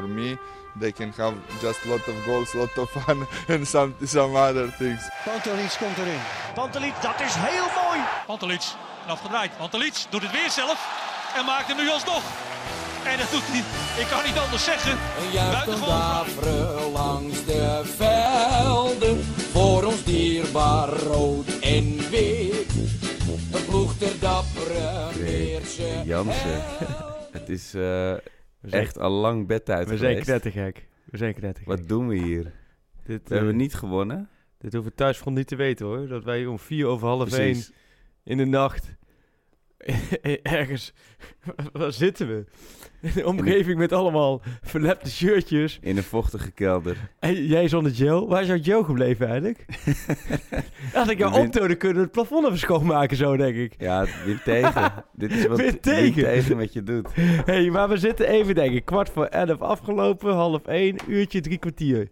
For me, they can have just lot of goals, lot of fun, and some some other things. Pantelic komt erin. Pantelic, dat is heel mooi. Pantelic, afgedraaid. Pantelic doet het weer zelf en maakt hem nu alsnog. En dat doet hij, ik kan niet anders zeggen. Buitengewoon langs de velden voor ons dierbaar rood en wit. Een ploeg ter dappere meertje. Jansen. Het is echt al lang bedtijd We zijn geweest. knettergek. We zijn knettergek. Wat doen we hier? Dit, We hebben eh, niet gewonnen. Dit hoeven thuisfront niet te weten hoor. Dat wij om vier over half één Precies. in de nacht ergens... Waar zitten we? In een omgeving met allemaal verlepte shirtjes. In een vochtige kelder. En jij zonder gel. Waar is jouw gel gebleven eigenlijk? Had ik jou Win- kunnen we het plafond even schoonmaken zo denk ik. Ja, win tegen. Dit is wat win tegen. tegen wat je doet. hey, maar we zitten even denk ik. Kwart voor elf afgelopen. Half één. Uurtje, drie kwartier.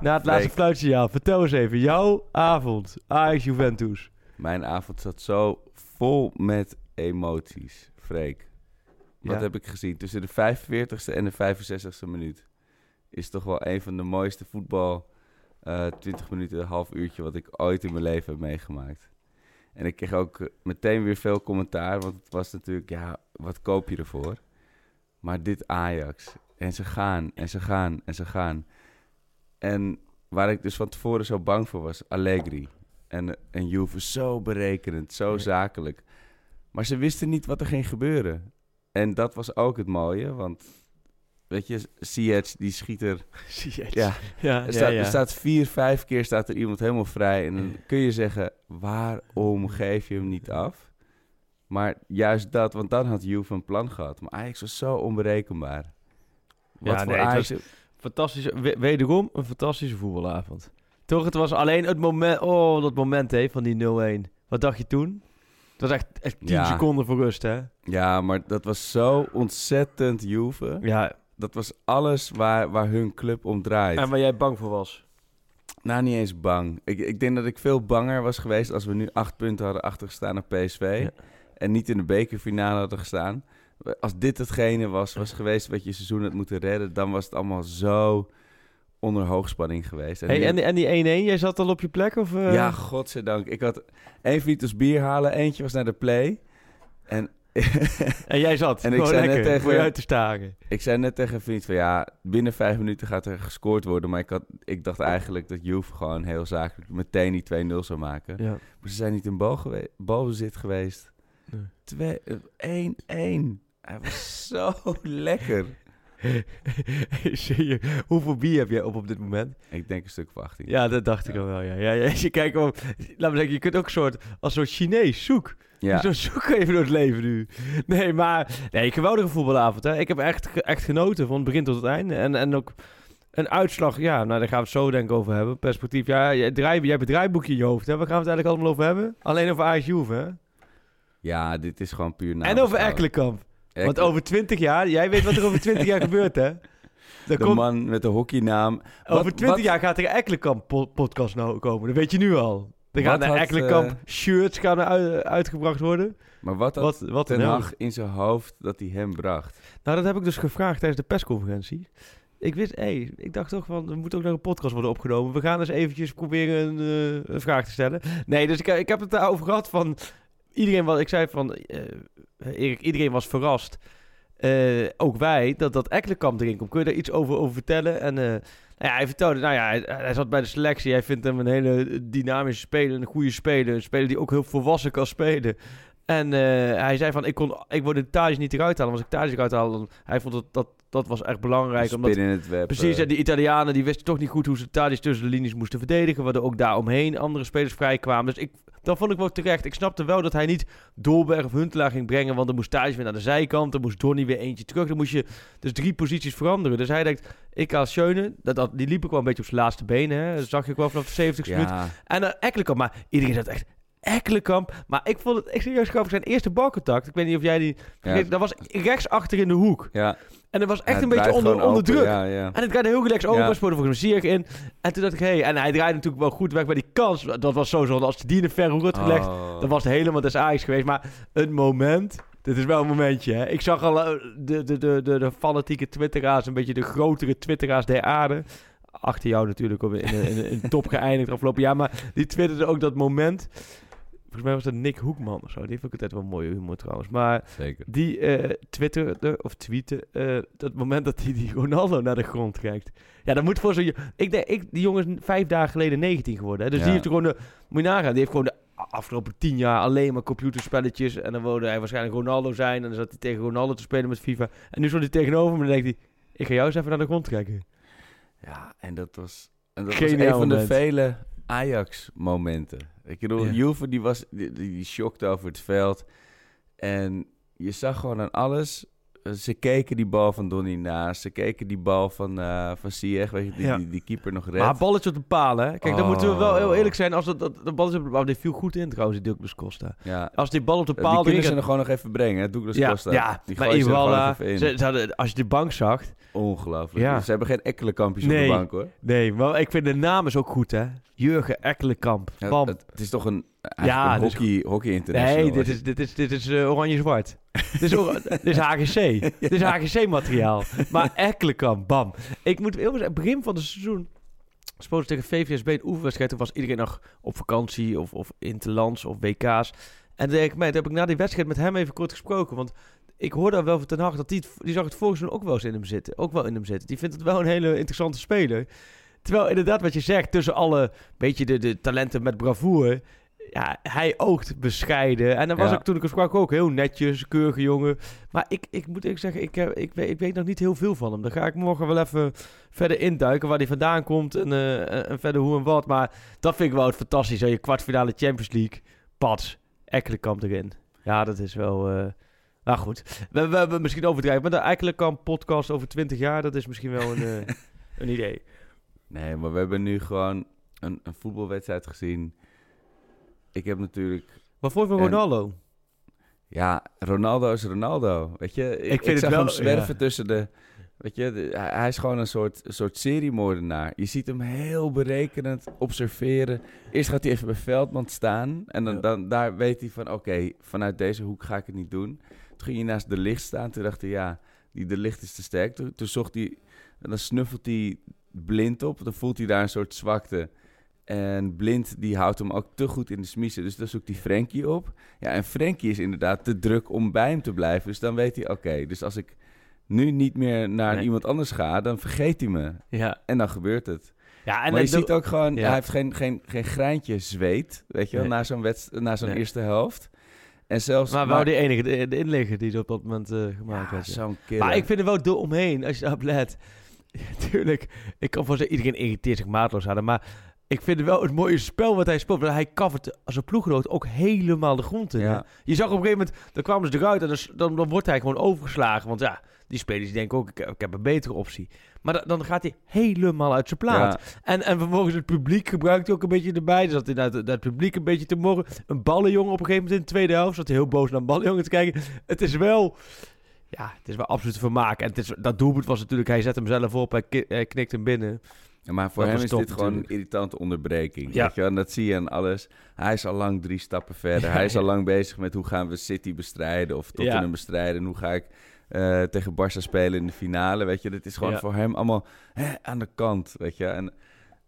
Na het laatste fluitsignaal. Vertel eens even. Jouw avond. Ajax Juventus. Mijn avond zat zo vol met emoties. Freek. Wat Ja. heb ik gezien? Tussen de 45ste en de 65ste minuut. Is toch wel een van de mooiste voetbal... eh 20 minuten, een half uurtje... wat ik ooit in mijn leven heb meegemaakt. En ik kreeg ook eh, meteen weer veel commentaar... want het was natuurlijk... ja, wat koop je ervoor? Maar dit Ajax... en ze gaan, en ze gaan, en ze gaan... En waar ik dus van tevoren zo bang voor was... Allegri en, en Juve zo berekenend, zo zakelijk... Maar ze wisten niet wat er ging gebeuren. En dat was ook het mooie, want weet je, Ziyech die schiet er... Ja, Ja, er, staat, ja, ja. er staat vier, vijf keer staat er iemand helemaal vrij. En dan kun je zeggen, waarom geef je hem niet af? Maar juist dat, want dan had Juve een plan gehad. Maar Ajax was zo onberekenbaar. Wat Ja, voor nee, het Ajax... was fantastische, we- wederom een fantastische voetbalavond. Toch, het was alleen het moment, oh, dat moment hè, van die 0-1. Wat dacht je toen? Het was echt, echt 10 Ja. seconden voor rust, hè? Ja, maar dat was zo ontzettend Juve. Ja, Dat was alles waar, waar hun club om draait. en waar jij bang voor was. Nou, niet eens bang. Ik, ik denk dat ik veel banger was geweest als we nu acht punten hadden achtergestaan op PSV. Ja. En niet in de bekerfinale hadden gestaan. Als dit hetgene was, was geweest wat je seizoen had moeten redden, dan was het allemaal zo onder hoogspanning geweest. Hey, nu- en, en die 1-1, jij zat al op je plek? Of, eh? Ja, godzijdank. Ik had één frieters bier halen, eentje was naar de play. En En jij zat En ik zei net tegen- voor je uit te staren. ik zei net tegen een vriend van ja, binnen vijf minuten gaat er gescoord worden. Maar ik, had, ik dacht eigenlijk dat Juve gewoon heel zakelijk meteen die 2-0 zou maken. Ja. Maar ze zijn niet in bal gewe- balbezit geweest. Nee. Twee- eh, 1-1. Hij was zo lekker. Hoeveel bier heb jij op op dit moment? Ik denk een stuk of 18. Ja, dat dacht ik al wel, ja. ja, ja je kijkt laat me zeggen, je kunt ook een soort, als soort Chinees, zoek. Ja. Zo zoek even door het leven nu. Nee, maar, nee, een geweldige voetbalavond, hè. Ik heb echt, echt genoten van het begin tot het einde. En, en ook een uitslag, ja, nou, daar gaan we het zo denk ik over hebben. Perspectief, ja, jij, draai, jij hebt het draaiboekje in je hoofd, hè. Waar gaan we het eigenlijk allemaal over hebben? Alleen over Ajax Juve, hè. Ja, dit is gewoon puur en over. Ekkelenkamp. Want over 20 jaar, jij weet wat er over 20 jaar gebeurt, hè. Er De komt, man met de hockeynaam. over 20 wat- jaar gaat er een Ekkelenkamp po- podcast nou komen. Dat weet je nu al. Er gaan had, Ekkelenkamp eh, shirts gaan uit- uitgebracht worden. Maar wat had Wat, wat Ten een hel. Hag in zijn hoofd dat hij hem bracht? Nou, dat heb ik dus gevraagd tijdens de persconferentie. Ik wist, hé, ik dacht toch van, er moet ook nog een podcast worden opgenomen. We gaan eens eventjes proberen een, eh, een vraag te stellen. Nee, dus ik, ik heb het daarover gehad van, iedereen wat ik zei van, eh, Erik, iedereen was verrast eh, ook wij, dat dat Ekkelenkamp erin komt. Kun je daar iets over, over vertellen? En eh, nou ja, hij vertelde, nou ja, hij, zat bij de selectie. Hij vindt hem een hele dynamische speler, een goede speler. Een speler die ook heel volwassen kan spelen. En hij zei van, ik, kon, ik word de Thijs niet eruit halen. Als ik Thijs eruit dan... Hij vond dat, dat, dat was echt belangrijk. Omdat, Spin in het web. Precies, eh, en die Italianen die wisten toch niet goed hoe ze Tadic tussen de linies moesten verdedigen. Waardoor ook daaromheen andere spelers vrij kwamen. Dus ik, dat vond ik wel terecht. Ik snapte wel dat hij niet Dolberg of Huntelaar ging brengen. Want dan moest Thijs weer naar de zijkant. Dan moest Donny weer eentje terug. Dan moest je dus drie posities veranderen. Dus hij denkt, ik als Schöne, dat, dat, die liep ook wel een beetje op zijn laatste benen. Hè. Dat zag je ook wel vanaf de 70ste minuut. ja, En dan Ekkelenkamp. Maar iedereen zat echt... Ekkelenkamp. Maar ik vond het echt serieus grappig. Zijn eerste balcontact. Ik weet niet of jij die... Ja. Dat was rechts achter in de hoek. ja. En dat was echt Ja, een het beetje onder, onder open, druk. Ja, ja. En het gaat heel relaxed over, Ja. speelde volgens mij in. En toen dacht ik, hé, hey, en hij draaide natuurlijk wel goed weg bij die kans. Dat was sowieso, als die in ver had gelegd, Oh. dan was het helemaal des Ajax geweest. Maar een moment, dit is wel een momentje, hè. Ik zag al eh, de, de, de, de, de fanatieke twitteraars, een beetje de grotere twitteraars der aarde. Achter jou natuurlijk, op- in, in, in, in top geëindigd afgelopen jaar. Maar die twitterden ook dat moment. Volgens mij was dat Nick Hoekman of zo. Die heeft ook altijd wel mooie humor trouwens. Maar Zeker. die eh twitterde of tweette eh, dat moment dat hij die Ronaldo naar de grond krijgt. Ja, dat moet voor zo'n... Ik denk, ik, die jongen is vijf dagen geleden 19 geworden. Hè? Dus Ja. die heeft gewoon de... Moet je nagaan, die heeft gewoon de afgelopen tien jaar alleen maar computerspelletjes. En dan wilde hij waarschijnlijk Ronaldo zijn. En dan zat hij tegen Ronaldo te spelen met FIFA. En nu stond hij tegenover me en dan denkt hij... Ik ga jou eens even naar de grond kijken. Ja, en dat was, en dat was Geniaal een van de vele Ajax-momenten. Ik bedoel, Ja. Juve die, was, die, die, die shockte over het veld. En je zag gewoon aan alles... eh, Ze keken die bal van Donny naast. Ze keken die bal van, eh van Ziyech, weet je, die, Ja. die, die keeper nog Maar redt. balletje op de palen, hè? Kijk, dan moeten we wel heel Oh. eerlijk zijn. Als dat, dat, dat balletje op de paal... Die viel goed in trouwens, die Douglas Costa. Ja. Als die bal op de Die paal kunnen erin ze nog gewoon nog even brengen, hè? Douglas ja, Costa. ja, die maar er Iwala, nog even in. ze, ze hadden, als je de bank zag... Ongelooflijk. Ja. Ze hebben geen enkele kampjes op de bank, hoor. Nee, maar ik vind de naam is ook goed, hè? Jurgen Ekkelenkamp. Ja, Bam. het, het is toch een, Ja, ja, een dit is hockey, hockey international. nee, dit is, dit is, dit is eh, oranje-zwart. dit, is ora- dit is HGC. Dit is HGC-materiaal. Maar Ekkelenkamp, bam. Ik moet heel zeggen, begin van het seizoen... Spoten tegen VVSB een oefenwedstrijd. Toen was iedereen nog op vakantie of, of interlands of WK's. En toen ik, toen heb ik na die wedstrijd met hem even kort gesproken. Want ik hoorde wel van Ten Hag dat die, het- die zag het volgens seizoen ook wel eens in hem zitten. Ook wel in hem zitten. Die vindt het wel een hele interessante speler. Terwijl inderdaad wat je zegt, tussen alle beetje de, de talenten met bravoure... Ja, hij oogt bescheiden. En dan was Ja. ik toen ik hem sprak ook heel netjes, keurige jongen. Maar ik, ik moet eerlijk zeggen, ik, heb- ik, weet, ik weet nog niet heel veel van hem. Dan ga ik morgen wel even verder induiken waar hij vandaan komt en, eh, en- verder hoe en wat. Maar dat vind ik wel fantastisch. hè. Je kwartfinale Champions League, pats, Ekkelenkamp erin. Ja, dat is wel... eh nou goed, we, we hebben misschien overdrijven. Maar de Ekkelenkamp podcast over 20 jaar, dat is misschien wel een, eh, een idee. Nee, maar we hebben nu gewoon een, een voetbalwedstrijd gezien. Ik heb natuurlijk... Wat vond je van En- Ronaldo? Ja, Ronaldo is Ronaldo. Weet je, ik, vind ik het zag wel- hem zwerven ja. tussen de... Weet je, de- hij, is gewoon een soort, soort seriemoordenaar. Je ziet hem heel berekenend observeren. Eerst gaat hij even bij Veldman staan. En dan, dan daar weet hij van, oké, vanuit deze hoek ga ik het niet doen. Toen ging hij naast de licht staan. Toen dacht hij, ja, die de licht is te sterk. Toen, toen zocht hij, en dan snuffelt hij blind op. Dan voelt hij daar een soort zwakte. En Blind die houdt hem ook te goed in de smiezen. Dus dan zoekt hij Frenkie op. Ja, en Frenkie is inderdaad te druk om bij hem te blijven. Dus dan weet hij, oké, dus als ik nu niet meer naar Nee. iemand anders ga, dan vergeet hij me. Ja, En dan gebeurt het. ja maar je ziet ook gewoon, Ja. hij heeft geen, geen, geen greintje zweet, weet je wel, Nee. na zo'n, na zo'n Nee. eerste helft. En zelfs... Maar wou die enige de, de inligger die er op dat moment eh, gemaakt ja, zo'n killer. Maar ik vind er wel door omheen, als je daarop let. Tuurlijk, ik kan voor iedereen irriteert zich maatloos hem, maar ik vind het wel het mooie spel wat hij speelt. Want hij covert als een ploeggenoot ook helemaal de grond in. Ja. Je zag op een gegeven moment, dan kwamen ze eruit en dan, dan, wordt hij gewoon overgeslagen. Want ja, die spelers die denken ook, ik, ik heb een betere optie. Maar da- dan gaat hij helemaal uit zijn plaat. Ja, En, en vervolgens het publiek gebruikt hij ook een beetje erbij. Dus dat hij naar het, publiek een beetje te morren. Een ballenjongen op een gegeven moment in de tweede helft. Zat hij heel boos naar een ballenjongen te kijken. Het is wel... Ja, het is wel absoluut vermaak. En het is, dat doelpunt was natuurlijk... Hij zet hem zelf op. Hij knikt hem binnen. Ja, maar voor Dat hem is top dit gewoon een irritante onderbreking. Ja. Weet je? En dat zie je aan alles. Hij is al lang drie stappen verder. Hij is al lang bezig met hoe gaan we City bestrijden of Tottenham bestrijden. En hoe ga ik eh, tegen Barça spelen in de finale. Weet je, dit is gewoon voor hem allemaal hè, aan de kant. Weet je, en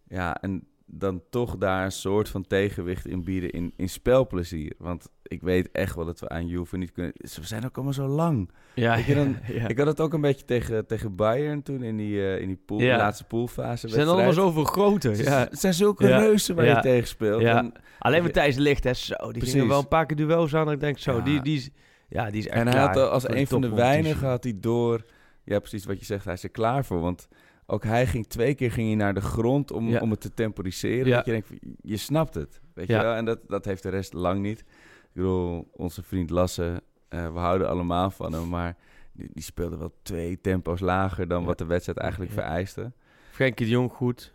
ja, en dan toch daar een soort van tegenwicht in bieden in, in spelplezier. Want ik weet echt wel dat we aan Juve niet kunnen... Ze zijn ook allemaal zo lang. Ja, je, dan- ja. Ik had het ook een beetje tegen, tegen Bayern toen in die, eh, in die pool, Ja. laatste poolfase. Ze zijn allemaal zoveel groter. Ze- Ja. Het zijn zulke reuzen waar je tegen speelt. Ja. En, Alleen Matthijs Ligt, hè. Zo, die Precies. gingen wel een paar keer duels aan. En ik denk zo, die, die, is, ja, die is echt en hij had als een van de weinigen had hij door... Ja, precies wat je zegt. Hij is er klaar voor. Want ook hij ging twee keer ging hij naar de grond om, Ja. om het te temporiseren. Ja. Dat je denkt, je snapt het. Weet je wel? En dat, dat heeft de rest lang niet. Ik bedoel, onze vriend Lasse, eh, we houden allemaal van hem. Maar die, die speelde wel twee tempo's lager dan wat de wedstrijd eigenlijk vereiste. Frenkie de Jong goed.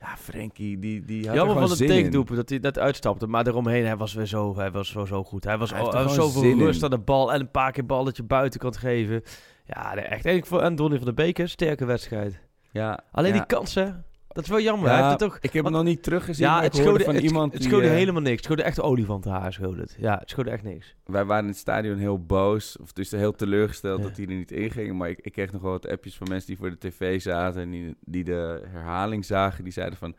Ja, Frenkie, die, die had Jammer er van het tegendoepen dat hij net uitstapte. Maar daaromheen, hij was weer zo, hij was zo, zo goed. Hij was Hij al, had zoveel rust in. aan de bal. En een paar keer balletje buitenkant geven. Ja, nee, echt. En, en Donny van de Beker, sterke wedstrijd. Ja, Alleen ja. die kansen, dat is wel jammer. Ja, hij heeft het toch, ik heb want- hem nog niet teruggezien, ja, het schode, van het, iemand het schode eh, helemaal niks. Het schode echt olifantenhaar, schode het. Ja, het schode echt niks. Wij waren in het stadion heel boos, of dus heel teleurgesteld Ja. dat hij er niet inging. Maar ik, ik kreeg nog wel wat appjes van mensen die voor de tv zaten en die, die de herhaling zagen. Die zeiden van,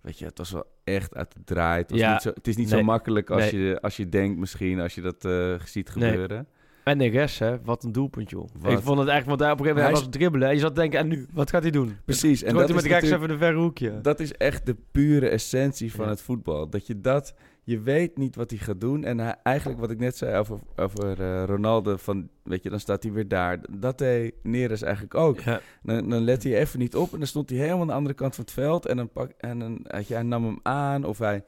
weet je, het was wel echt uit de draai. Het, was Ja. niet zo, het is niet Nee. zo makkelijk als, Nee. je, als je denkt misschien, als je dat eh, ziet gebeuren. En Neres, hè, wat een doelpunt, joh. Wat? Ik vond het echt, want daar op een gegeven Hij moment was het dribbelen. En je zat te denken, en nu, wat gaat hij doen? Precies, en dat hij is, met rechts even een verre hoekje. dat is echt de pure essentie van Ja. het voetbal. Dat je dat, je weet niet wat hij gaat doen. En hij, eigenlijk wat ik net zei over, over eh, Ronaldo, van, weet je, dan staat hij weer daar. Dat deed Neres eigenlijk ook. Ja. Dan, dan let hij even niet op en dan stond hij helemaal aan de andere kant van het veld. En dan, pak, en dan je, hij nam hem aan of hij,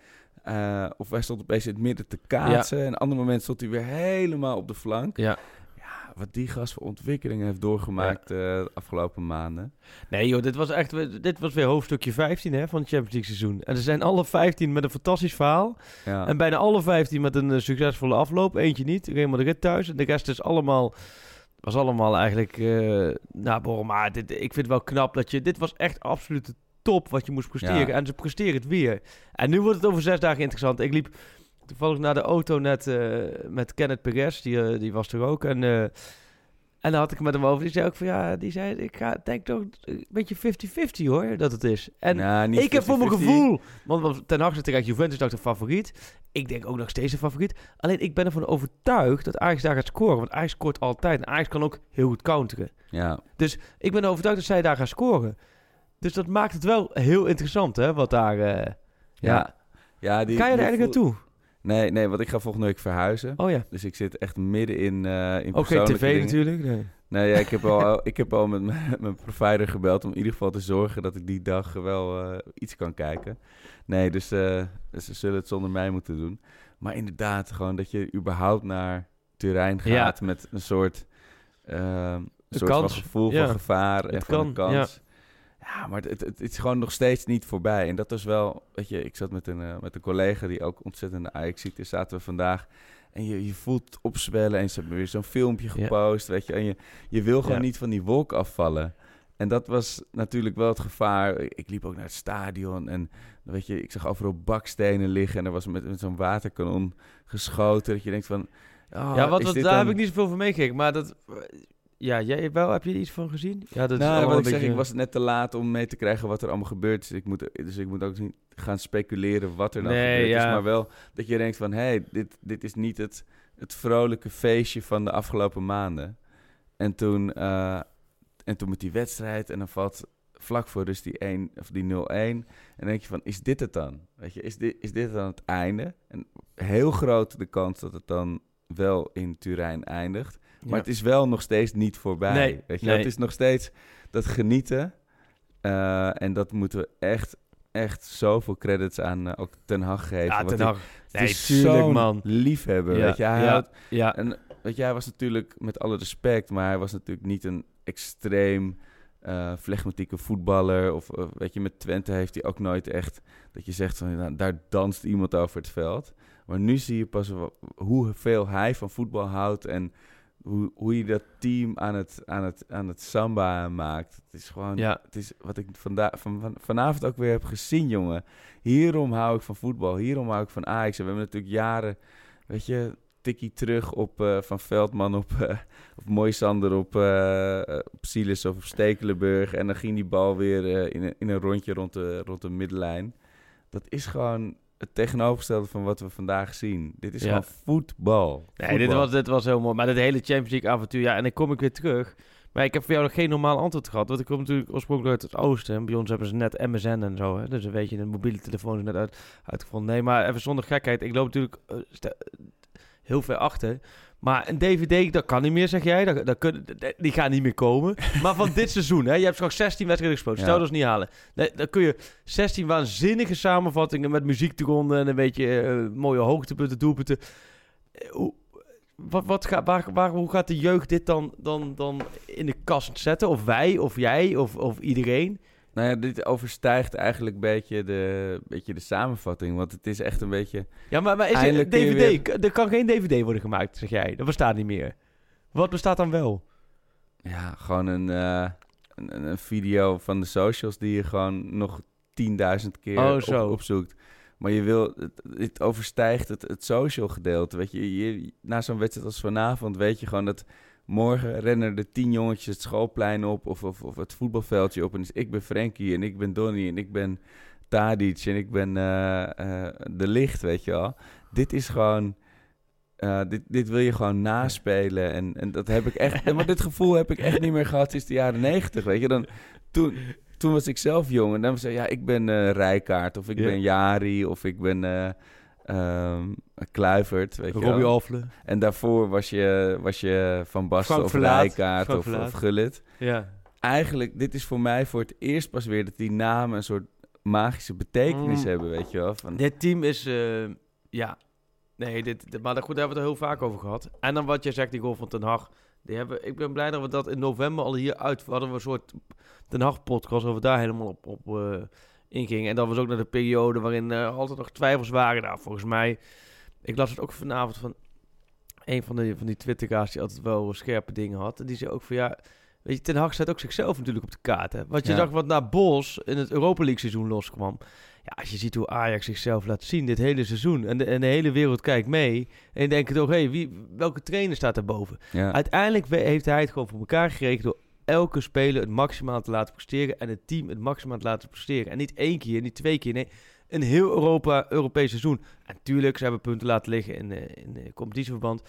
eh, of hij stond opeens in het midden te kaatsen. En een ander moment stond hij weer helemaal op de flank. Ja. Ja, wat die gast voor ontwikkelingen heeft doorgemaakt eh, de afgelopen maanden. Nee joh, dit was echt dit was weer hoofdstukje 15 hè, van het Champions League seizoen. En er zijn alle 15 met een fantastisch verhaal. Ja. En bijna alle 15 met een eh, succesvolle afloop. Eentje niet, Real Madrid thuis. En de rest is allemaal, was allemaal eigenlijk, eh nou Borrel, maar dit, ik vind het wel knap dat je, dit was echt absoluut de top wat je moest presteren. Ja. En ze presteren het weer. En nu wordt het over zes dagen interessant. Ik liep toevallig naar de auto net eh, met Kenneth Perez, die, eh, die was er ook. En, eh, en dan had ik met hem over. Die zei ook van ja, die zei ik ga denk toch een beetje 50-50 hoor, dat het is. En Nou, ik heb voor mijn 50-50. gevoel, want Ten zit terecht Juventus dacht een favoriet. Ik denk ook nog steeds een favoriet. Alleen ik ben ervan overtuigd dat Ajax daar gaat scoren, want Ajax scoort altijd en Ajax kan ook heel goed counteren. Ja, Ik ben overtuigd dat zij daar gaan scoren. Dus dat maakt het wel heel interessant hè, wat daar. eh, ja. ja. die, Ga je er eigenlijk naartoe? Nee, nee, want ik ga volgende week verhuizen. Oh ja. Dus ik zit echt midden in, eh in persoonlijke tv dingen. natuurlijk. Nee. Nee, ja, ik, heb al, ik heb al met mijn, provider gebeld om in ieder geval te zorgen dat ik die dag wel eh, iets kan kijken. Nee, dus eh, ze zullen het zonder mij moeten doen. Maar inderdaad, gewoon dat je überhaupt naar Turijn Ja. gaat met een soort, eh, een soort kans, van gevoel ja. van gevaar en Het van kan, kans. Ja, maar het, het, het is gewoon nog steeds niet voorbij. En dat was wel, weet je, ik zat met een, eh, met een collega die ook ontzettend ajax ziet. is, zaten we vandaag. En je, je voelt opzwellen en ze hebben weer zo'n filmpje Ja. gepost, weet je. En je, je wil gewoon Ja. niet van die wolk afvallen. En dat was natuurlijk wel het gevaar. Ik, liep ook naar het stadion en weet je, ik zag overal bakstenen liggen en er was met, met zo'n waterkanon geschoten. Dat je denkt van, oh, ja, wat, is wat, daar dan- heb ik niet zoveel van meegekregen. Maar dat. Ja, jij wel, heb je er iets van gezien? Ja, dat is nou, allemaal wat ik zeg, ik was net te laat om mee te krijgen wat er allemaal gebeurt. Dus ik moet, dus ik moet ook niet gaan speculeren wat er dan Nee, gebeurd is. Maar wel dat je denkt van, hé, hey, dit, dit is niet het, het vrolijke feestje van de afgelopen maanden. En toen, eh, en toen met die wedstrijd en dan valt vlak voor dus die, 1, of die 0-1. En dan denk je van, is dit het dan? Weet je, is dit, is dit dan het einde? En heel groot de kans dat het dan wel in Turijn eindigt. Maar Ja. het is wel nog steeds niet voorbij. Nee, weet je? nee. Het is nog steeds dat genieten. Eh, en dat moeten we echt, echt zoveel credits aan eh, ook Ten Hag geven. Ja, ten Hag. Nee, tuurlijk, man. liefhebber, Ja, weet je. Hij ja, en weet je, hij was natuurlijk, met alle respect, maar hij was natuurlijk niet een extreem eh flegmatieke voetballer. Of weet je, met Twente heeft hij ook nooit echt dat je zegt van nou, daar danst iemand over het veld. Maar nu zie je pas hoeveel hij van voetbal houdt en hoe, hoe je dat team aan het, aan, het, aan het samba maakt. Het is gewoon, Ja. het is wat ik vanda van, van, vanavond ook weer heb gezien, jongen. Hierom hou ik van voetbal, hierom hou ik van Ajax. En we hebben natuurlijk jaren, weet je, tikkie terug op eh, Van Veldman, op, eh op Moisander, op, eh op Silas of op Stekelenburg. En dan ging die bal weer in, een, in een rondje rond de, rond de middenlijn. dat is gewoon het tegenovergestelde van wat we vandaag zien. Dit is Ja. gewoon voetbal. Nee, dit was, dit was heel mooi. Maar dat hele Champions League avontuur, ja, en dan kom ik weer terug. Maar ik heb voor jou nog geen normaal antwoord gehad. Want ik kom natuurlijk oorspronkelijk uit het oosten. En bij ons hebben ze net MSN en zo. Hè? Dus dan weet je, de mobiele telefoon is net uit, uitgevonden. Nee, maar even zonder gekheid. Ik loop natuurlijk eh, heel ver achter. Maar een DVD, dat kan niet meer, zeg jij. Dat, dat kun, die gaat niet meer komen. Maar van dit seizoen, hè? je hebt straks 16 wedstrijden gespeeld. Stel Ja. dat ze niet halen. Nee, dan kun je 16 waanzinnige samenvattingen met muziek eronder. En een beetje eh, mooie hoogtepunten, doelpunten. Eh, hoe, wat, wat gaat, waar, waar, hoe gaat de jeugd dit dan, dan, dan in de kast zetten? Of wij, of jij, of, of iedereen? Nou ja, dit overstijgt eigenlijk een beetje de, beetje de samenvatting. Want het is echt een beetje... Ja, maar, maar is er, je DVD, er kan geen DVD worden gemaakt, zeg jij. Dat bestaat niet meer. Wat bestaat dan wel? Ja, gewoon een, eh, een, een video van de socials die je gewoon nog 10.000 keer Oh, op- zo. opzoekt. Maar je wil, het, het overstijgt het, het social gedeelte. Weet je, je, na zo'n wedstrijd als vanavond weet je gewoon dat morgen rennen er tien jongetjes het schoolplein op of, of, of het voetbalveldje op. En is ik ben Frankie en ik ben Donny en ik ben Tadic en ik ben eh, eh, De Licht, weet je wel. Dit is gewoon... eh, dit, dit wil je gewoon naspelen. En, en dat heb ik echt. Maar dit gevoel heb ik echt niet meer gehad sinds de jaren negentig. Weet je, dan, toen, toen was ik zelf jong. En dan zei ja, ik ben Rijkaard. Of ik ben Jari. Of ik ben ehm, Kluivert. Weet je Robbie wel. Alfle. En daarvoor was je, was je Van Basten Frank of Verlaat. Rijkaard Frank of, Verlaat. of Gullit. Ja. Eigenlijk, dit is voor mij voor het eerst pas weer dat die namen een soort magische betekenis Mm. hebben, weet je wel. Van, Dit team is, eh, ja, nee, dit, dit- maar goed, daar hebben we het er heel vaak over gehad. En dan wat jij zegt, die goal van Ten Hag. Die hebben, ik ben blij dat we dat in november al hier uit hadden. We een soort Ten Hag podcast, we daar helemaal op, op eh, ingingen. En dat was ook naar de periode waarin er altijd nog twijfels waren. Nou, volgens mij, ik las het ook vanavond van een van, de, van die Twitterga's die altijd wel scherpe dingen had. En die zei ook van ja, weet je, Ten Hag zet ook zichzelf natuurlijk op de kaart. Hè? Want je Ja. zag wat naar Bos in het Europa League seizoen loskwam. Ja, als je ziet hoe Ajax zichzelf laat zien dit hele seizoen. En de, en de hele wereld kijkt mee. En je denkt toch, hé, wie, welke trainer staat er boven? ja. Uiteindelijk heeft hij het gewoon voor elkaar gekregen door elke speler het maximaal te laten presteren. En het team het maximaal te laten presteren. En niet één keer, niet twee keer, nee. Een heel Europa, Europees seizoen. En tuurlijk, ze hebben punten laten liggen in, eh, in de competitieverband.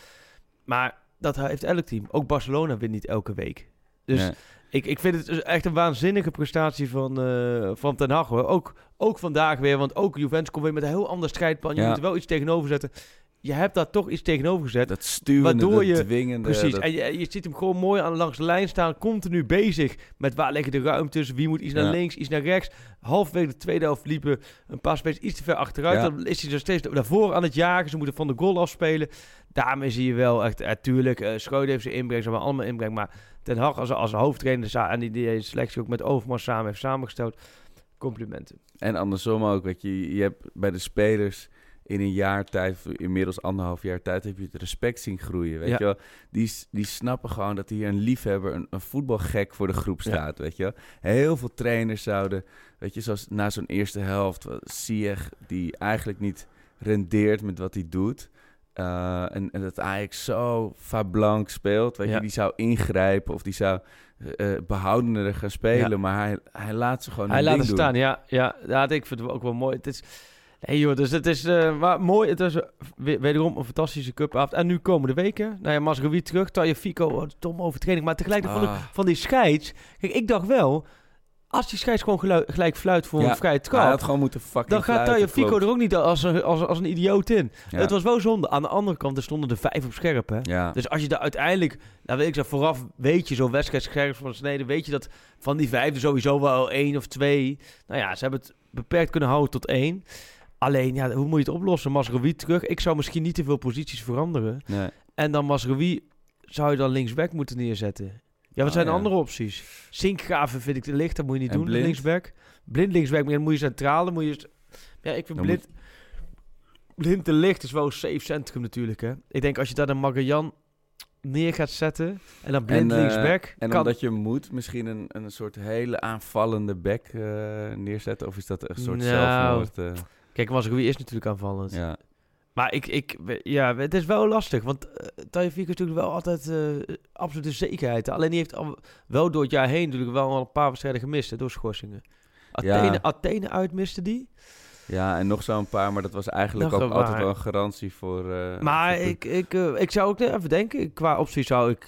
Maar dat heeft elk team. Ook Barcelona wint niet elke week. Dus ik, ik vind het dus echt een waanzinnige prestatie van, eh, van Ten Hag. Hoor. Ook, ook vandaag weer, want ook Juventus komt weer met een heel ander strijdplan. Je Ja. moet er wel iets tegenover zetten. Je hebt daar toch iets tegenover gezet. dat Waardoor je- dwingende. Precies. dat- En je, je ziet hem gewoon mooi aan langs de lijn staan. Continu bezig met waar liggen de ruimtes. Wie moet iets naar Ja. links, iets naar rechts. Halverwege de tweede helft liepen een paar spelers iets te ver achteruit. Ja. Dan is hij er steeds daarvoor aan het jagen. Ze moeten van de goal afspelen. Daarmee zie je wel echt... Natuurlijk, eh Schreuder heeft zijn inbreng. Ze hebben allemaal inbreng. Maar Ten Hag als, als hoofdtrainer... en die, die selectie ook met Overmars samen heeft samengesteld. Complimenten. En andersom ook, weet je, je hebt bij de spelers in een jaar tijd, inmiddels anderhalf jaar tijd, heb je het respect zien groeien, weet Ja. je wel. Die, die snappen gewoon dat hier een liefhebber, een, een voetbalgek voor de groep Ja. staat, weet je wel. Heel veel trainers zouden, weet je, zoals na zo'n eerste helft, Sieg, die eigenlijk niet rendeert met wat hij doet. eh, en, en dat Ajax zo fablank speelt, weet Ja. je, die zou ingrijpen of die zou eh eh, behoudender gaan spelen, maar hij, hij laat ze gewoon Hij laat doen. staan, ja. Ja, ja ik vind het ook wel mooi. Het is... Nee joh, dus het is eh, maar mooi. Het is eh, we- wederom een fantastische cupavond. En nu komende weken, nou ja, Masrowi terug, Taya Fico, oh, dom overtreding. Maar tegelijkertijd Ah. van die scheids... Kijk, ik dacht wel, als die scheids gewoon gelijk fluit voor Ja, een vrije Hij trap... had gewoon moeten fucking dan gaat Taya Fico klopt. er ook niet als een, als, als een idioot in. Ja. Het was wel zonde. Aan de andere kant, er stonden er vijf op scherp, hè. Ja. Dus als je daar uiteindelijk, nou weet ik zo, vooraf weet je zo'n wedstrijd scherp van snede, weet je dat van die vijf er sowieso wel één of twee. Nou ja, ze hebben het beperkt kunnen houden tot één. Alleen, ja, hoe moet je het oplossen? Masrowi terug. Ik zou misschien niet te veel posities veranderen. Nee. En dan Masrowi zou je dan linksback moeten neerzetten. Ja, wat Ah, zijn ja. andere opties? Sinkgraven vind ik te licht, dat moet je niet En doen, Blind? linksback. Blind linksback, maar dan moet je centraal, dan moet je... Ja, ik vind Dan Blind... Blind te licht is wel een safe centrum natuurlijk, hè. Ik denk als je daar een Magallan neer gaat zetten en dan Blind En, eh, linksback... En kan... omdat je moet misschien een, een soort hele aanvallende back eh, neerzetten. Of is dat een soort Nou, zelfmoord? eh? Kijk, Masrowi is natuurlijk aanvallend. ja. Maar ik, ik, ja, het is wel lastig. Want uh, Taifik is natuurlijk wel altijd eh absolute zekerheid. Alleen die heeft al, wel door het jaar heen natuurlijk wel al een paar wedstrijden gemist hè, door schorsingen. Athene, Ja. Athene uitmiste die. Ja, en nog zo'n paar, maar dat was eigenlijk Nog ook een altijd wel een garantie voor... eh, Maar voor- ik, ik, ik zou ook even denken, qua optie zou ik...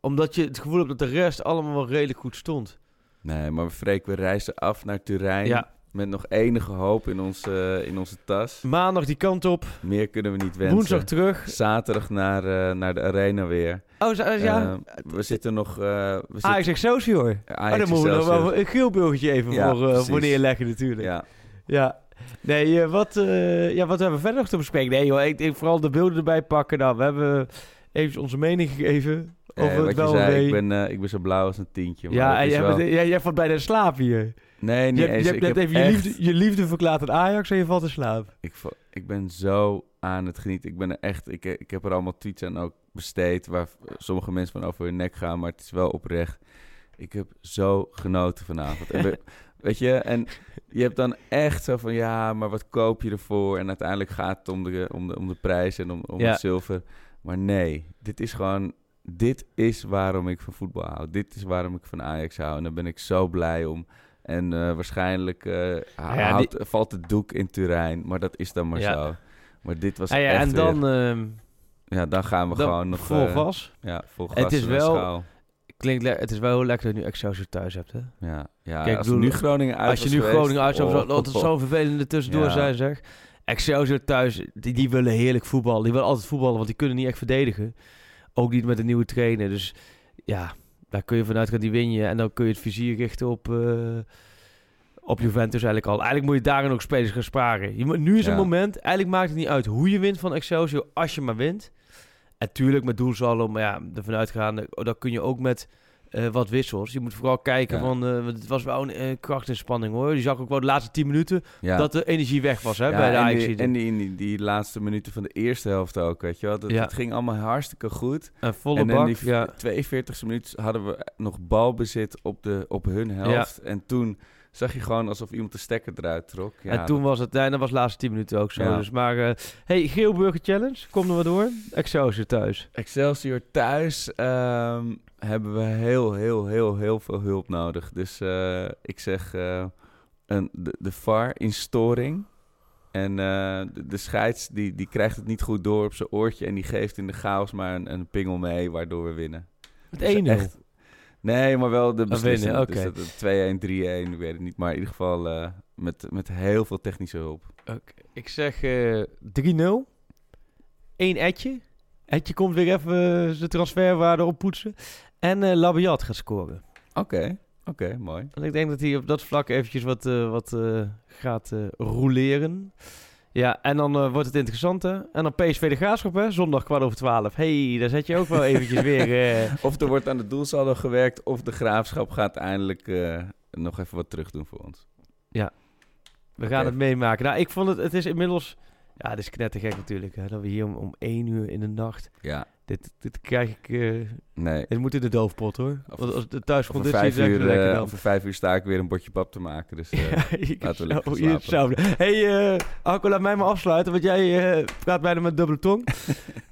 omdat je het gevoel hebt dat de rest allemaal wel redelijk goed stond. Nee, maar Freek, we reizen af naar Turijn. Ja. Met nog enige hoop in onze, in onze tas. Maandag die kant op, Meer kunnen we niet wensen. woensdag terug. Zaterdag naar, eh, naar de arena weer. Oh, zo- ja, Eh, we zitten nog... eh we zitten, Ajax Excelsior. Oh, Ajax dan moeten we nog wel een geelburgertje even Ja, voor, eh, voor neerleggen natuurlijk. Ja. Ja, Nee, eh, wat, eh, ja, wat hebben we verder nog te bespreken? Nee joh, ik denk vooral de beelden erbij pakken. Nou, we hebben even onze mening gegeven eh, over wat het je wel zei, ik ben, eh, ik ben zo blauw als een tientje. Maar Ja, en jij, wel- jij, jij valt bijna in slaap hier. Nee, niet Je, eens. je hebt net even je liefde, je liefde verklaard aan Ajax en je valt in slaap. Ik, ik ben zo aan het genieten. Ik ben er echt... Ik, ik heb er allemaal tweets aan ook besteed... waar sommige mensen van over hun nek gaan... maar het is wel oprecht. Ik heb zo genoten vanavond. En we- weet je, en je hebt dan echt zo van... ja, maar wat koop je ervoor? En uiteindelijk gaat het om de, om de, om de prijs en om, om Ja. het zilver. Maar nee, dit is gewoon... Dit is waarom ik van voetbal hou. Dit is waarom ik van Ajax hou. En daar ben ik zo blij om. En eh, waarschijnlijk eh, Ja, houdt- valt het doek in Turijn. Maar dat is dan maar Ja. zo. Maar dit was ja, echt en dan, weer- ehm, ja, dan gaan we dan gewoon nog... vol eh, gas. ja, vol Het is wel- schaal. Klinkt het is wel heel lekker dat je nu Excelsior thuis hebt, hè? Ja, ja Kijk, als bedoel, nu Groningen uit Als je nu geweest, Groningen uit zou oh, dat het oh, zo'n vervelende tussendoor zijn, zeg. Excelsior thuis, die, die willen heerlijk voetballen. Die willen altijd voetballen, want die kunnen niet echt verdedigen. Ook niet met een nieuwe trainer. Dus ja, daar kun je vanuit gaan, die win je. En dan kun je het vizier richten op, eh, op Juventus eigenlijk al. Eigenlijk moet je daarin ook spelers gaan sparen. Je nu is Ja. het moment, eigenlijk maakt het niet uit hoe je wint van Excelsior, als je maar wint. En tuurlijk met doelsaldo, maar ja, ervan uitgaande, oh, dan kun je ook met eh, wat wissels. Je moet vooral kijken Ja. van, eh, het was wel een eh, krachtinspanning hoor. Je zag ook wel de laatste 10 minuten Ja. dat de energie weg was hè, Ja, bij de en Ajax. die, en die, in die, die laatste minuten van de eerste helft ook, weet je wel. Dat, ging allemaal hartstikke goed. Een volle en bak, die ja. 42e minuut hadden we nog balbezit op, de, op hun helft. En toen zag je gewoon alsof iemand de stekker eruit trok. Ja, en toen was het, nee, dat was de laatste 10 minuten ook zo. Ja. Dus maar, eh, hey, Geelburger Challenge, kom er maar door. Excelsior thuis. Excelsior thuis ehm, hebben we heel, heel, heel, heel veel hulp nodig. Dus eh, ik zeg eh, een, de, de VAR in storing. En de, de scheids die, die krijgt het niet goed door op zijn oortje. En die geeft in de chaos maar een, een pingel mee, waardoor we winnen. Met Dus 1-0. echt- Nee, maar wel de beslissing. winnen, Dus oké. dat het 2-1, 3-1, ik weet het niet. Maar in ieder geval eh, met, met heel veel technische hulp. Oké, Ik zeg eh 3-0. Eén Etje. Etje komt weer even eh, zijn transferwaarde oppoetsen. En eh Labiat gaat scoren. Oké, oké, mooi. En ik denk dat hij op dat vlak eventjes wat, eh, wat eh, gaat eh roleren. Ja, en dan eh, wordt het interessant, hè. En dan PSV de Graafschap, hè. Zondag kwart over twaalf. hey, daar zet je ook wel eventjes weer... eh, Of er wordt aan de doelsaldo gewerkt, of de graafschap gaat eindelijk eh, nog even wat terug doen voor ons. we gaan het meemaken. Nou, ik vond het... Het is inmiddels... Ja, het is knettergek natuurlijk, hè. Dat we hier om, om één uur in de nacht... Ja, Dit, dit krijg ik... eh nee. dit moet in de doofpot, hoor. Of- Want als de thuisconditie is echt uur, lekker eh, dan. over vijf uur sta ik weer een bordje pap te maken. Dus eh, Ja, ik laten we zou lekker hier slapen. hetzelfde. hey, eh Arco, laat mij maar afsluiten, want jij eh, praat bijna met dubbele tong.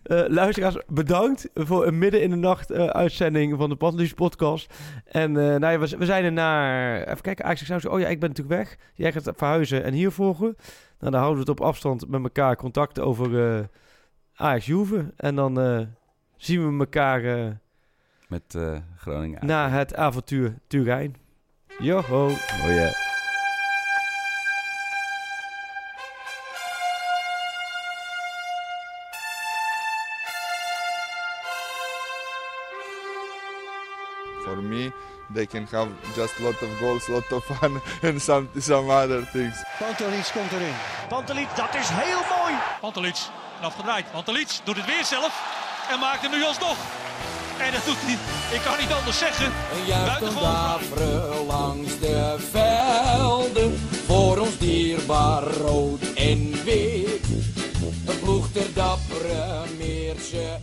Eh, luisteraars, bedankt voor een midden in de nacht uitzending van de Pantelis podcast. En nou ja, we, we zijn er naar... Even kijken, Ajax zou zeggen, oh ja, ik ben natuurlijk weg. Jij gaat verhuizen en hier volgen. Nou, dan houden we het op afstand met elkaar contact over eh Ajax Juve. En dan eh, zien we elkaar eh, Met Groningen. na het avontuur Turijn. Joho. Oh. They can have just a lot of goals, a lot of fun, and some some other things. Pantelic komt erin. Pantelic, dat is heel mooi. Pantelic, afgedraaid. Pantelic doet het weer zelf en maakt hem nu alsnog. En dat doet hij, ik kan niet anders zeggen. Buitengewoon. langs de velden. Voor ons dierbaar rood en wit. Een ploeg ter dappere Meerse.